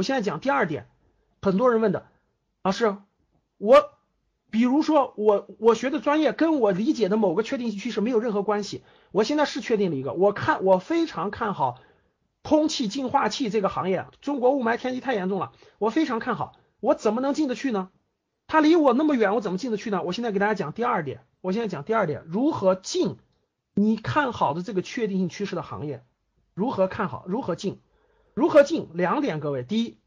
我现在讲第二点，很多人问的，老师，我比如说我我学的专业跟我理解的某个确定性趋势没有任何关系，我现在是确定了一个，我看我非常看好空气净化器这个行业，中国雾霾天气太严重了，我非常看好，我怎么能进得去呢？它离我那么远，我怎么进得去呢？我现在给大家讲第二点，我现在讲第二点，如何进你看好的这个确定性趋势的行业。如何看好？如何进？如何进？两点，各位。第一，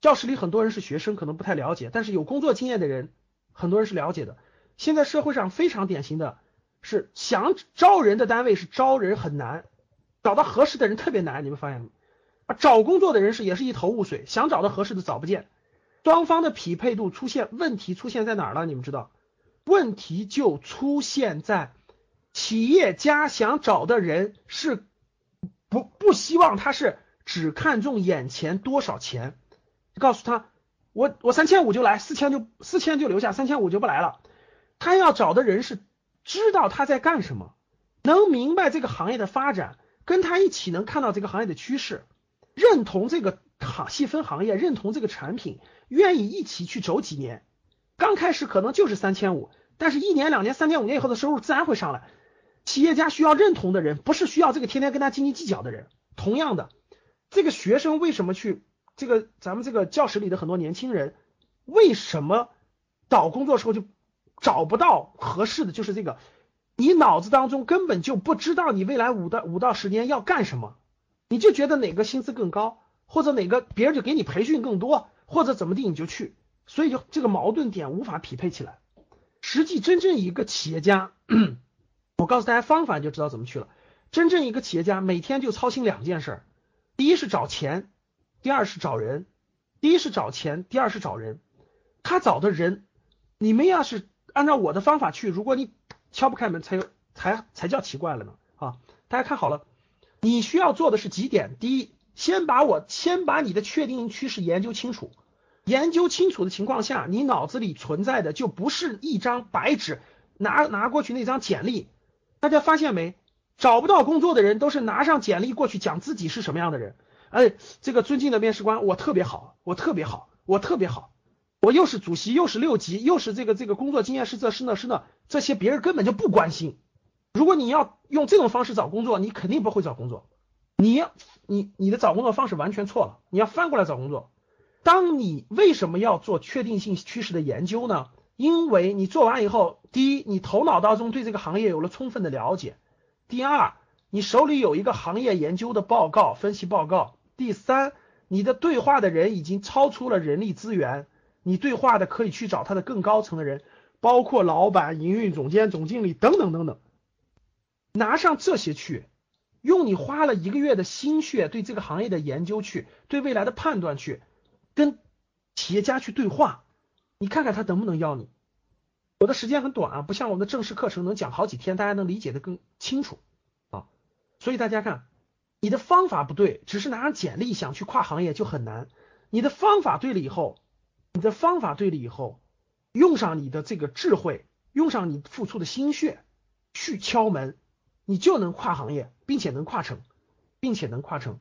教室里很多人是学生，可能不太了解，但是有工作经验的人，很多人是了解的。现在社会上非常典型的是，想招人的单位是招人很难，找到合适的人特别难。你们发现吗？啊，找工作的人是也是一头雾水，想找到合适的找不见，双方的匹配度出现问题，出现在哪儿了？你们知道？问题就出现在企业家想找的人是。不不希望他是只看重眼前多少钱，告诉他我我三千五就来，四千就四千就留下，三千五就不来了。他要找的人是知道他在干什么，能明白这个行业的发展，跟他一起能看到这个行业的趋势，认同这个行细分行业，认同这个产品，愿意一起去走几年。刚开始可能就是三千五，但是一年两年三年五年以后的收入自然会上来。企业家需要认同的人，不是需要这个天天跟他斤斤计较的人。同样的，这个学生为什么去这个咱们这个教室里的很多年轻人，为什么找工作时候就找不到合适的？就是这个，你脑子当中根本就不知道你未来五到五到十年要干什么，你就觉得哪个薪资更高，或者哪个别人就给你培训更多，或者怎么地你就去，所以就这个矛盾点无法匹配起来。实际真正一个企业家。我告诉大家方法，你就知道怎么去了。真正一个企业家每天就操心两件事儿：第一是找钱，第二是找人。第一是找钱，第二是找人。他找的人，你们要是按照我的方法去，如果你敲不开门，才才才叫奇怪了呢。啊，大家看好了，你需要做的是几点：第一，先把我先把你的确定趋势研究清楚。研究清楚的情况下，你脑子里存在的就不是一张白纸，拿拿过去那张简历。大家发现没？找不到工作的人都是拿上简历过去讲自己是什么样的人。哎，这个尊敬的面试官，我特别好，我特别好，我特别好，我又是主席，又是六级，又是这个这个工作经验是这是那是那，这些别人根本就不关心。如果你要用这种方式找工作，你肯定不会找工作。你你你的找工作方式完全错了，你要翻过来找工作。当你为什么要做确定性趋势的研究呢？因为你做完以后，第一，你头脑当中对这个行业有了充分的了解；第二，你手里有一个行业研究的报告、分析报告；第三，你的对话的人已经超出了人力资源，你对话的可以去找他的更高层的人，包括老板、营运总监、总经理等等等等。拿上这些去，用你花了一个月的心血对这个行业的研究去，对未来的判断去，跟企业家去对话。你看看他能不能要你？我的时间很短啊，不像我们的正式课程能讲好几天，大家能理解的更清楚啊。所以大家看，你的方法不对，只是拿上简历想去跨行业就很难。你的方法对了以后，你的方法对了以后，用上你的这个智慧，用上你付出的心血去敲门，你就能跨行业，并且能跨成，并且能跨成。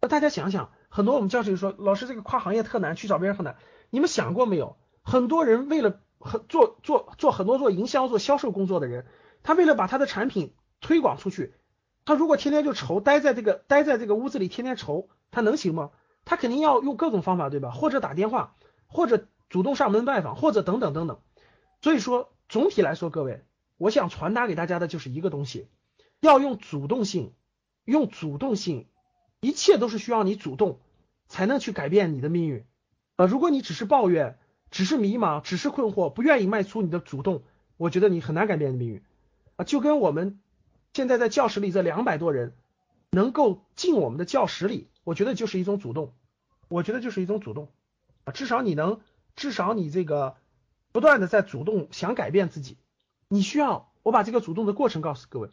那大家想想，很多我们教室里说，老师这个跨行业特难，去找别人很难。你们想过没有？很多人为了很做做做很多做营销做销售工作的人，他为了把他的产品推广出去，他如果天天就愁待在这个待在这个屋子里天天愁，他能行吗？他肯定要用各种方法，对吧？或者打电话，或者主动上门拜访，或者等等等等。所以说，总体来说，各位，我想传达给大家的就是一个东西，要用主动性，用主动性，一切都是需要你主动才能去改变你的命运。呃，如果你只是抱怨。只是迷茫，只是困惑，不愿意迈出你的主动，我觉得你很难改变命运啊！就跟我们现在在教室里这两百多人能够进我们的教室里，我觉得就是一种主动我觉得就是一种主动啊，至少你能，至少你这个不断的在主动想改变自己，你需要我把这个主动的过程告诉各位，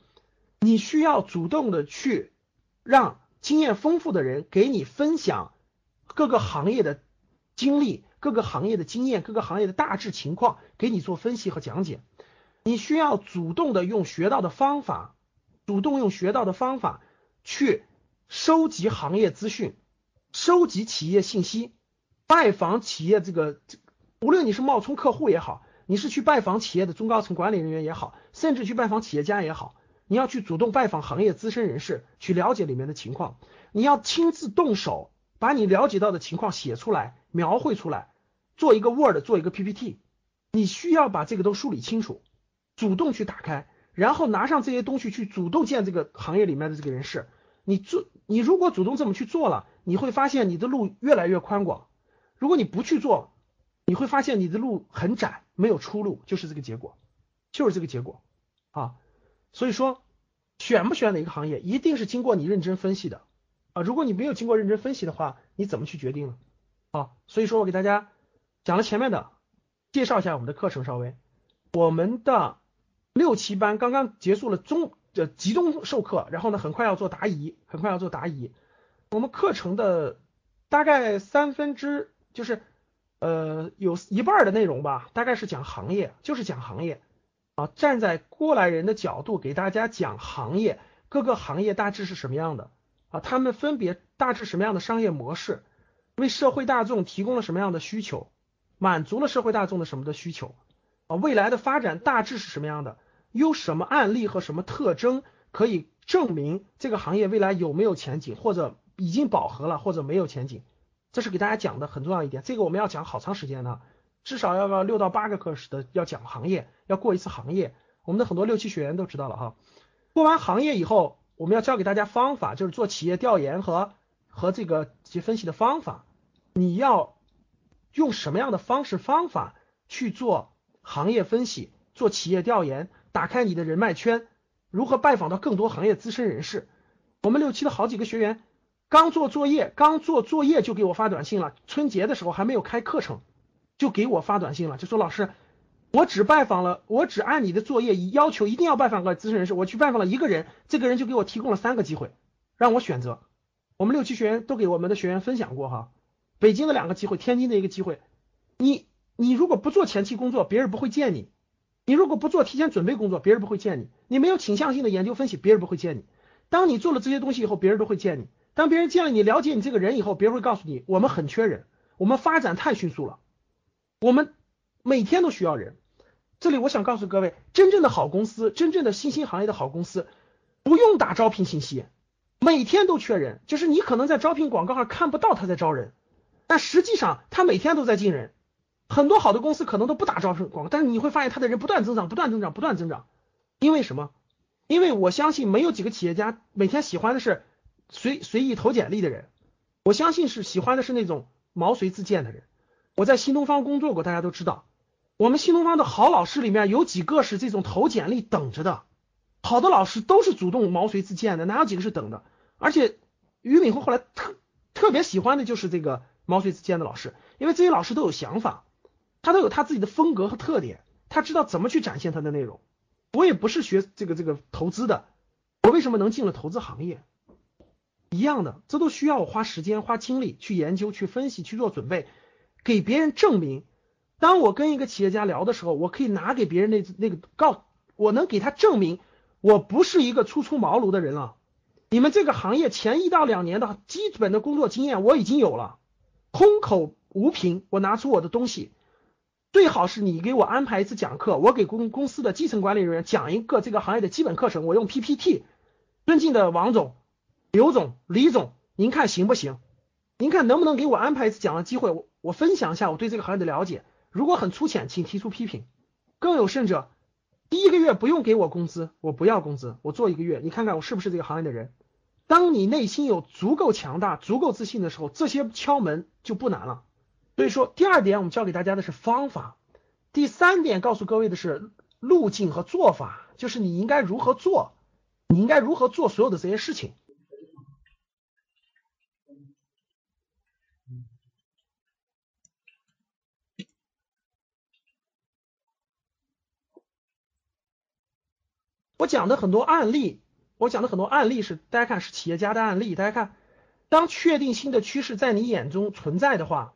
你需要主动的去让经验丰富的人给你分享各个行业的经历、各个行业的经验、各个行业的大致情况，给你做分析和讲解。你需要主动的用学到的方法，主动用学到的方法去收集行业资讯。收集企业信息，拜访企业这个，无论你是冒充客户也好，你是去拜访企业的中高层管理人员也好，甚至去拜访企业家也好，你要去主动拜访行业资深人士，去了解里面的情况。你要亲自动手，把你了解到的情况写出来，描绘出来，做一个 Word，做一个 PPT。你需要把这个都梳理清楚，主动去打开，然后拿上这些东西去主动见这个行业里面的这个人士。你做，你如果主动这么去做了。你会发现你的路越来越宽广。如果你不去做，你会发现你的路很窄，没有出路，就是这个结果，就是这个结果啊。所以说，选不选哪个行业，一定是经过你认真分析的啊。如果你没有经过认真分析的话，你怎么去决定呢？啊，所以说我给大家讲了前面的，介绍一下我们的课程。稍微，我们的六七班刚刚结束了中的集中授课，然后呢，很快要做答疑，很快要做答疑。我们课程的大概三分之就是呃有一半的内容吧，大概是讲行业，就是讲行业啊，站在过来人的角度给大家讲行业，各个行业大致是什么样的啊，他们分别大致什么样的商业模式，为社会大众提供了什么样的需求，满足了社会大众的什么的需求啊，未来的发展大致是什么样的，有什么案例和什么特征可以证明这个行业未来有没有前景，或者。已经饱和了或者没有前景，这是给大家讲的很重要一点。这个我们要讲好长时间呢，至少要个六到八个课时的要讲行业，要过一次行业。我们的很多六七学员都知道了哈。过完行业以后，我们要教给大家方法，就是做企业调研和和这个及分析的方法。你要用什么样的方式方法去做行业分析、做企业调研，打开你的人脉圈，如何拜访到更多行业资深人士？我们六期的好几个学员。刚做作业，刚做作业就给我发短信了。春节的时候还没有开课程，就给我发短信了，就说老师，我只拜访了，我只按你的作业要求，一定要拜访个资深人士。我去拜访了一个人，这个人就给我提供了三个机会，让我选择。我们六期学员都给我们的学员分享过哈，北京的两个机会，天津的一个机会。你你如果不做前期工作，别人不会见你；你如果不做提前准备工作，别人不会见你；你没有倾向性的研究分析，别人不会见你。当你做了这些东西以后，别人都会见你。当别人见了你，了解你这个人以后，别人会告诉你，我们很缺人，我们发展太迅速了，我们每天都需要人。这里我想告诉各位，真正的好公司，真正的新兴行业的好公司，不用打招聘信息，每天都缺人。就是你可能在招聘广告上看不到他在招人，但实际上他每天都在进人。很多好的公司可能都不打招生广告，但是你会发现他的人不断增长，不断增长，不断增长。因为什么？因为我相信没有几个企业家每天喜欢的是。随随意投简历的人，我相信是喜欢的是那种毛遂自荐的人。我在新东方工作过，大家都知道，我们新东方的好老师里面有几个是这种投简历等着的，好的老师都是主动毛遂自荐的，哪有几个是等的？而且俞敏洪后来特特别喜欢的就是这个毛遂自荐的老师，因为这些老师都有想法，他都有他自己的风格和特点，他知道怎么去展现他的内容。我也不是学这个这个投资的，我为什么能进了投资行业？一样的，这都需要我花时间、花精力去研究、去分析、去做准备，给别人证明。当我跟一个企业家聊的时候，我可以拿给别人那那个告，我能给他证明，我不是一个初出茅庐的人了。你们这个行业前一到两年的基本的工作经验我已经有了，空口无凭。我拿出我的东西，最好是你给我安排一次讲课，我给公公司的基层管理人员讲一个这个行业的基本课程，我用 PPT。尊敬的王总。刘总、李总，您看行不行？您看能不能给我安排一次讲的机会？我我分享一下我对这个行业的了解。如果很粗浅，请提出批评。更有甚者，第一个月不用给我工资，我不要工资，我做一个月，你看看我是不是这个行业的人？当你内心有足够强大、足够自信的时候，这些敲门就不难了。所以说第二点我们教给大家的是方法。第三点告诉各位的是路径和做法就是你应该如何做你应该如何做所有的这些事情。我讲的很多案例我讲的很多案例是大家看是企业家的案例大家看当确定性的趋势在你眼中存在的话，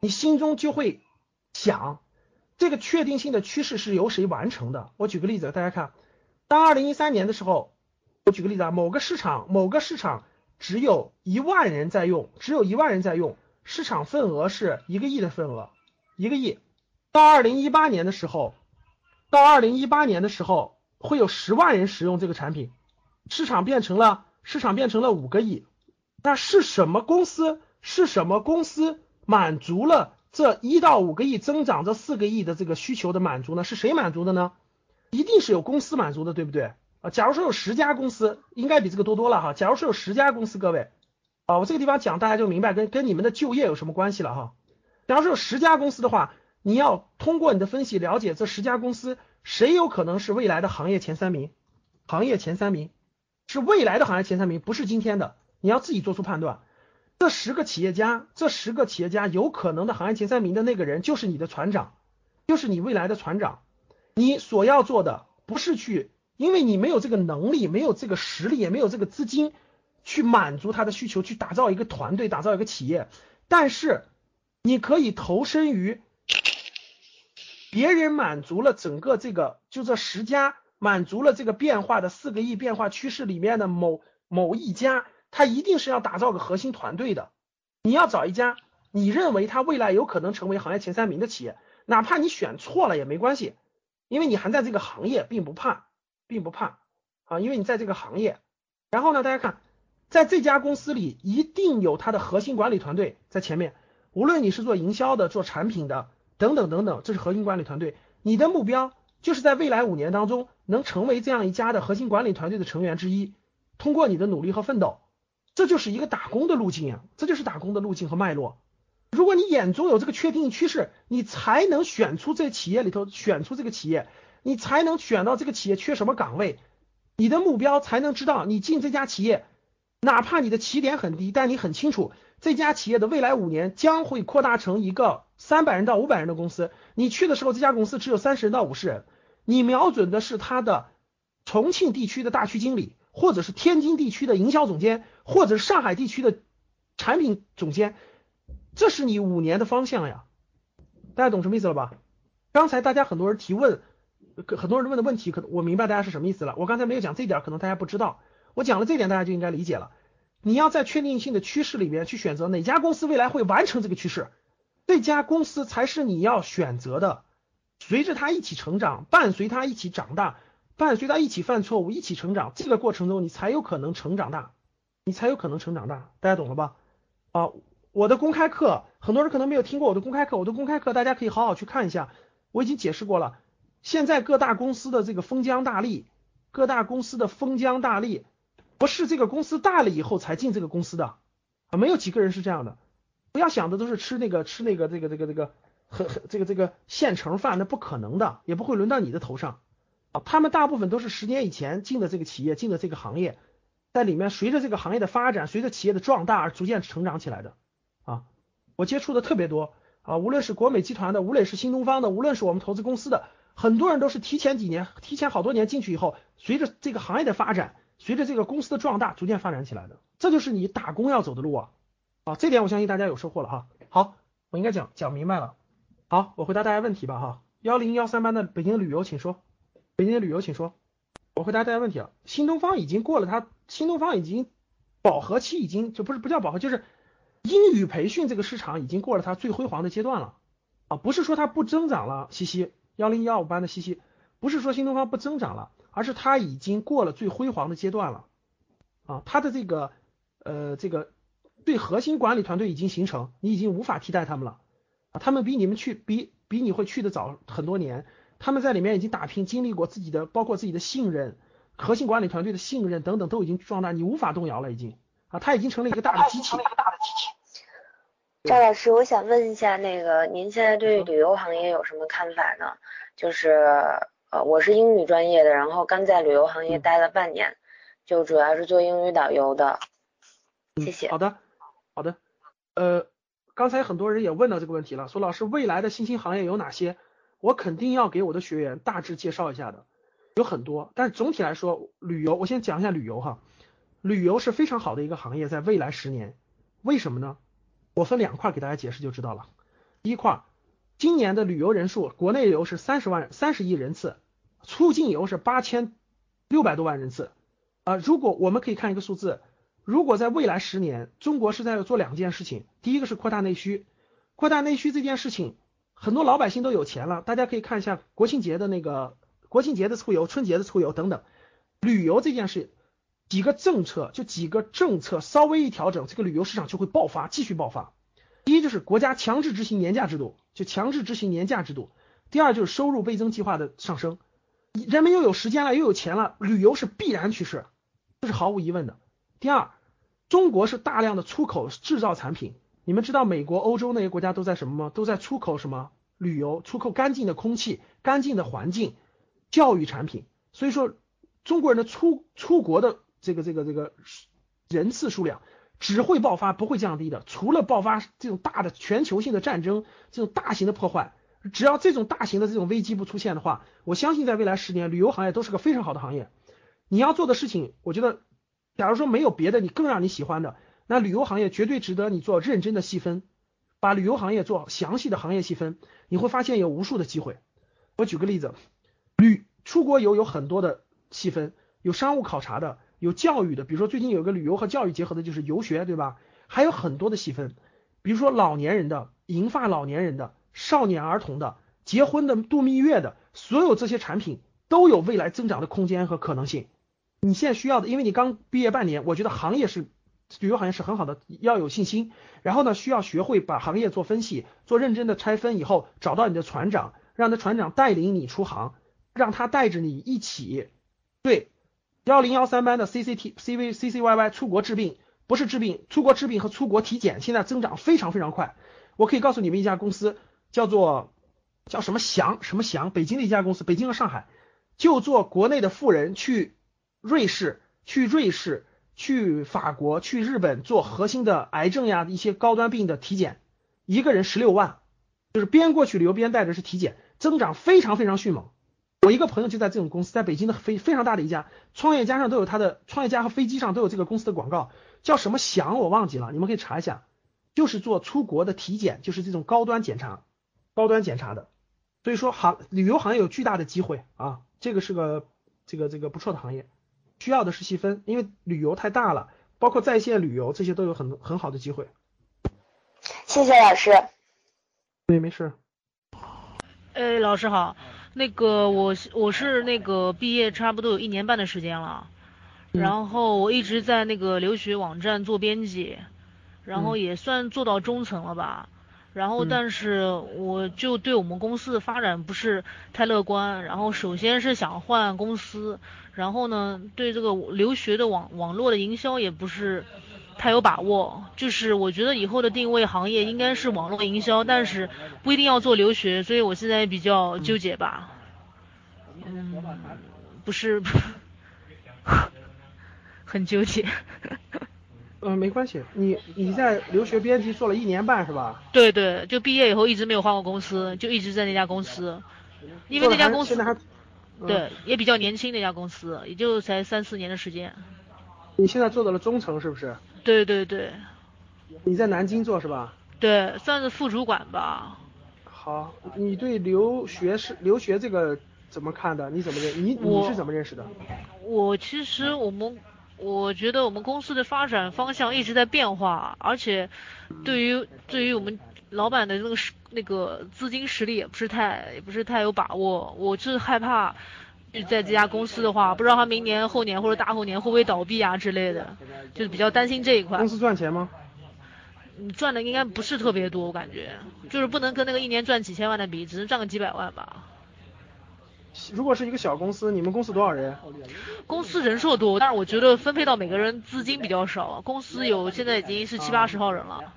你心中就会想，这个确定性的趋势是由谁完成的？我举个例子，大家看，当二零一三年的时候，我举个例子啊，某个市场某个市场只有一万人在用，只有一万人在用，市场份额是一个亿的份额，一个亿。到二零一八年的时候，到二零一八年的时候。会有十万人使用这个产品，市场变成了市场变成了五个亿，那是什么公司？是什么公司满足了这一到五个亿增长这四个亿的这个需求的满足呢？是谁满足的呢？一定是有公司满足的，对不对？啊，假如说有十家公司，应该比这个多多了哈。假如说有十家公司，各位，啊，我这个地方讲大家就明白跟跟你们的就业有什么关系了哈。假如说有十家公司的话，你要通过你的分析了解这十家公司。谁有可能是未来的行业前三名？行业前三名是未来的行业前三名，不是今天的。你要自己做出判断。这十个企业家，这十个企业家有可能的行业前三名的那个人，就是你的船长，就是你未来的船长。你所要做的不是去，因为你没有这个能力，没有这个实力，也没有这个资金去满足他的需求，去打造一个团队，打造一个企业。但是你可以投身于。别人满足了整个这个，就这十家满足了这个变化的四个亿变化趋势里面的某某一家，他一定是要打造个核心团队的。你要找一家你认为他未来有可能成为行业前三名的企业，哪怕你选错了也没关系，因为你还在这个行业，并不怕，并不怕啊，因为你在这个行业。然后呢，大家看，在这家公司里一定有他的核心管理团队在前面，无论你是做营销的，做产品的。等等等等，这是核心管理团队。你的目标就是在未来五年当中能成为这样一家的核心管理团队的成员之一。通过你的努力和奋斗，这就是一个打工的路径啊，这就是打工的路径和脉络。如果你眼中有这个确定趋势，你才能选出这企业里头选出这个企业，你才能选到这个企业缺什么岗位，你的目标才能知道你进这家企业，哪怕你的起点很低，但你很清楚这家企业的未来五年将会扩大成一个。三百人到五百人的公司，你去的时候，这家公司只有三十人到五十人，你瞄准的是他的重庆地区的大区经理，或者是天津地区的营销总监，或者是上海地区的产品总监，这是你五年的方向呀。大家懂什么意思了吧？刚才大家很多人提问，很多人问的问题，可能我明白大家是什么意思了。我刚才没有讲这点，可能大家不知道。我讲了这点，大家就应该理解了。你要在确定性的趋势里面去选择哪家公司未来会完成这个趋势。这家公司才是你要选择的，随着他一起成长，伴随他一起长大，伴随他一起犯错误，一起成长，这个过程中你才有可能成长大，你才有可能成长大，大家懂了吧？啊，我的公开课，很多人可能没有听过我的公开课，我的公开课大家可以好好去看一下，我已经解释过了。现在各大公司的这个封疆大吏，各大公司的封疆大吏，不是这个公司大了以后才进这个公司的啊，没有几个人是这样的。不要想的都是吃那个吃那个这个这个这个很很这个这个现成饭，那不可能的，也不会轮到你的头上啊。他们大部分都是十年以前进的这个企业，进的这个行业，在里面随着这个行业的发展，随着企业的壮大而逐渐成长起来的啊。我接触的特别多啊，无论是国美集团的，无论是新东方的，无论是我们投资公司的，很多人都是提前几年，提前好多年进去以后，随着这个行业的发展，随着这个公司的壮大，逐渐发展起来的。这就是你打工要走的路啊。啊，这点我相信大家有收获了哈。好，我应该讲讲明白了。好，我回答大家问题吧哈。幺零幺三班的北京旅游，请说。北京的旅游，请说。我回答大家问题了。新东方已经过了它，新东方已经饱和期，已经就不是不叫饱和，就是英语培训这个市场已经过了它最辉煌的阶段了啊。不是说它不增长了，西西幺零幺五班的西西，不是说新东方不增长了，而是它已经过了最辉煌的阶段了啊。它的这个呃这个。对核心管理团队已经形成，你已经无法替代他们了啊！他们比你们去比比你会去的早很多年，他们在里面已经打拼，经历过自己的，包括自己的信任，核心管理团队的信任等等都已经壮大，你无法动摇了，已经啊！他已经成了一个大的机器。赵老师，我想问一下，那个您现在对旅游行业有什么看法呢？就是呃，我是英语专业的，然后刚在旅游行业待了半年，就主要是做英语导游的。谢谢。好的。好的，呃，刚才很多人也问到这个问题了，说老师未来的新兴行业有哪些？我肯定要给我的学员大致介绍一下的。有很多，但是总体来说，旅游我先讲一下旅游哈，旅游是非常好的一个行业，在未来十年，为什么呢？我分两块给大家解释就知道了。第一块，今年的旅游人数，国内游是三十万三十亿人次，出境游是八千六百多万人次。啊，如果我们可以看一个数字，如果在未来十年，中国是在做两件事情，第一个是扩大内需，扩大内需这件事情。很多老百姓都有钱了，大家可以看一下国庆节的那个国庆节的出游、春节的出游等等。旅游这件事，几个政策就几个政策稍微一调整，这个旅游市场就会爆发，继续爆发。第一就是国家强制执行年假制度，就强制执行年假制度。第二就是收入倍增计划的上升，人们又有时间了，又有钱了，旅游是必然趋势，这是毫无疑问的。第二，中国是大量的出口制造产品。你们知道美国、欧洲那些国家都在什么吗？都在出口什么？旅游，出口干净的空气、干净的环境、教育产品。所以说，中国人的出出国的这个这个这个人次数量只会爆发，不会降低的。除了爆发这种大的全球性的战争、这种大型的破坏，只要这种大型的这种危机不出现的话，我相信在未来十年，旅游行业都是个非常好的行业。你要做的事情，我觉得，假如说没有别的，你更让你喜欢的。那旅游行业绝对值得你做认真的细分，把旅游行业做详细的行业细分，你会发现有无数的机会。我举个例子，旅出国游有很多的细分，有商务考察的，有教育的，比如说最近有个旅游和教育结合的，就是游学，对吧？还有很多的细分，比如说老年人的、银发老年人的、少年儿童的、结婚的、度蜜月的，所有这些产品都有未来增长的空间和可能性。你现在需要的，因为你刚毕业半年，我觉得行业是。旅游行业是很好的，要有信心。然后呢，需要学会把行业做分析，做认真的拆分以后，找到你的船长，让他船长带领你出航，让他带着你一起。对，幺零幺三班的 C C T C V C C Y Y 出国治病，不是治病，出国治病和出国体检现在增长非常非常快。我可以告诉你们一家公司，叫做叫什么祥什么祥，北京的一家公司，北京和上海，就做国内的富人去瑞士，去瑞士。去法国、去日本做核心的癌症呀一些高端病的体检，一个人十六万，就是边过去旅游边带着是体检，增长非常非常迅猛。我一个朋友就在这种公司，在北京的非非常大的一家创业家上都有他的创业家和飞机上都有这个公司的广告，叫什么翔我忘记了，你们可以查一下，就是做出国的体检，就是这种高端检查、高端检查的。所以说行旅游行业有巨大的机会啊，这个是个这个这个不错的行业。需要的是细分，因为旅游太大了，包括在线旅游这些都有很很好的机会。谢谢老师。对，没事。哎，老师好，那个我我是那个毕业差不多有一年半的时间了，然后我一直在那个留学网站做编辑，然后也算做到中层了吧。然后，但是我就对我们公司的发展不是太乐观。然后，首先是想换公司，然后呢，对这个留学的网网络的营销也不是太有把握。就是我觉得以后的定位行业应该是网络营销，但是不一定要做留学，所以我现在比较纠结吧。嗯，不是，很纠结。嗯，没关系，你你在留学编辑做了一年半是吧？对对，就毕业以后一直没有换过公司，就一直在那家公司，因为那家公司对也比较年轻，那家公司也就才三四年的时间。你现在做到了中层是不是？对对对。你在南京做是吧？对，算是副主管吧。好，你对留学是留学这个怎么看的？你怎么认？你你是怎么认识的？我其实我们。我觉得我们公司的发展方向一直在变化，而且对于对于我们老板的那个实那个资金实力也不是太也不是太有把握。我是害怕在这家公司的话，不知道他明年后年或者大后年会不会倒闭啊之类的，就是比较担心这一块。公司赚钱吗？你赚的应该不是特别多，我感觉就是不能跟那个一年赚几千万的比，只能赚个几百万吧。如果是一个小公司，你们公司多少人？公司人数多，但是我觉得分配到每个人资金比较少。公司有现在已经是七八十号人了。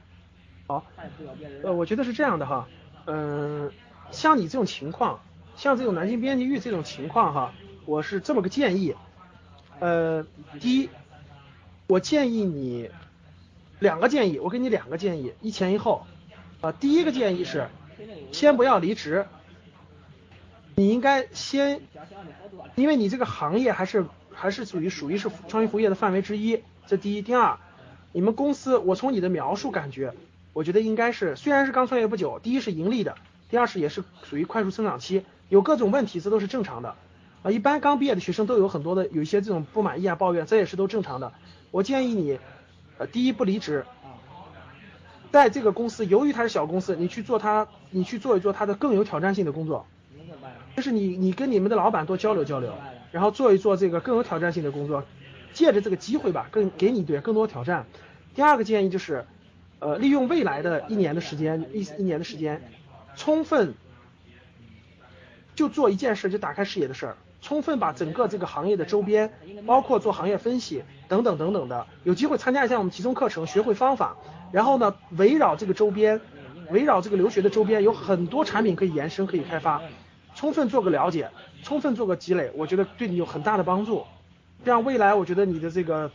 好，呃，我觉得是这样的哈，嗯，像你这种情况，像这种南京编辑域这种情况哈，我是这么个建议，呃，第一，我建议你两个建议，我给你两个建议，一前一后，啊，第一个建议是，先不要离职。你应该先，因为你这个行业还是还是属于属于是创新服务业的范围之一，这第一。第二，你们公司我从你的描述感觉，我觉得应该是虽然是刚创业不久，第一是盈利的，第二是也是属于快速增长期，有各种问题这都是正常的啊。一般刚毕业的学生都有很多的有一些这种不满意啊抱怨，这也是都正常的。我建议你，呃，第一不离职。在这个公司，由于它是小公司，你去做它，你去做一做它的更有挑战性的工作，就是你你跟你们的老板多交流交流，然后做一做这个更有挑战性的工作，借着这个机会吧，更给你对更多挑战。第二个建议就是，呃，利用未来的一年的时间，一一年的时间，充分就做一件事，就打开视野的事儿，充分把整个这个行业的周边，包括做行业分析等等等等的，有机会参加一下我们集中课程，学会方法。然后呢，围绕这个周边，围绕这个留学的周边，有很多产品可以延伸，可以开发，充分做个了解，充分做个积累，我觉得对你有很大的帮助。这样未来，我觉得你的这个，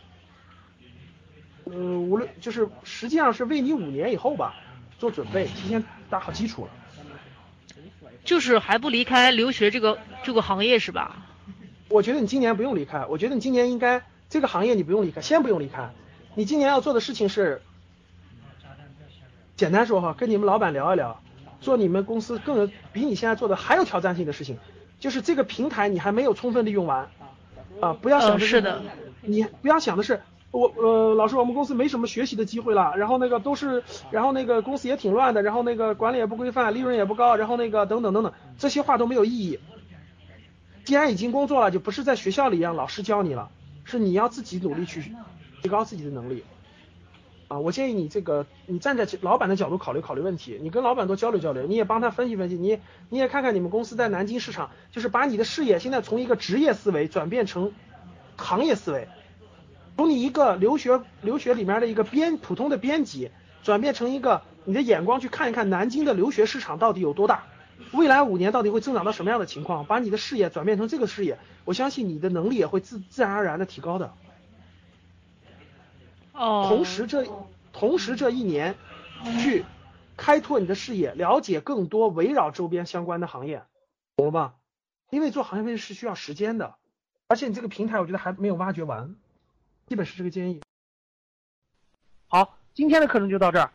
嗯，无论就是实际上是为你五年以后吧做准备，提前打好基础了。就是还不离开留学这个这个行业是吧？我觉得你今年不用离开，我觉得你今年应该这个行业你不用离开，先不用离开。你今年要做的事情是。简单说哈，跟你们老板聊一聊，做你们公司更有比你现在做的还有挑战性的事情，就是这个平台你还没有充分利用完，啊，不要想的是的，你不要想的是我呃老师我们公司没什么学习的机会了，然后那个都是，然后那个公司也挺乱的，然后那个管理也不规范，利润也不高，然后那个等等等等，这些话都没有意义。既然已经工作了，就不是在学校里一样老师教你了，是你要自己努力去提高自己的能力。啊，我建议你这个，你站在老板的角度考虑考虑问题，你跟老板多交流交流，你也帮他分析分析，你你也看看你们公司在南京市场，就是把你的视野现在从一个职业思维转变成行业思维，从你一个留学留学里面的一个编普通的编辑，转变成一个你的眼光去看一看南京的留学市场到底有多大，未来五年到底会增长到什么样的情况，把你的视野转变成这个视野，我相信你的能力也会自自然而然的提高的。同时这同时这一年去开拓你的视野，了解更多围绕周边相关的行业，懂了吧？因为做行业分析是需要时间的，而且你这个平台我觉得还没有挖掘完，基本是这个建议。好，今天的课程就到这儿。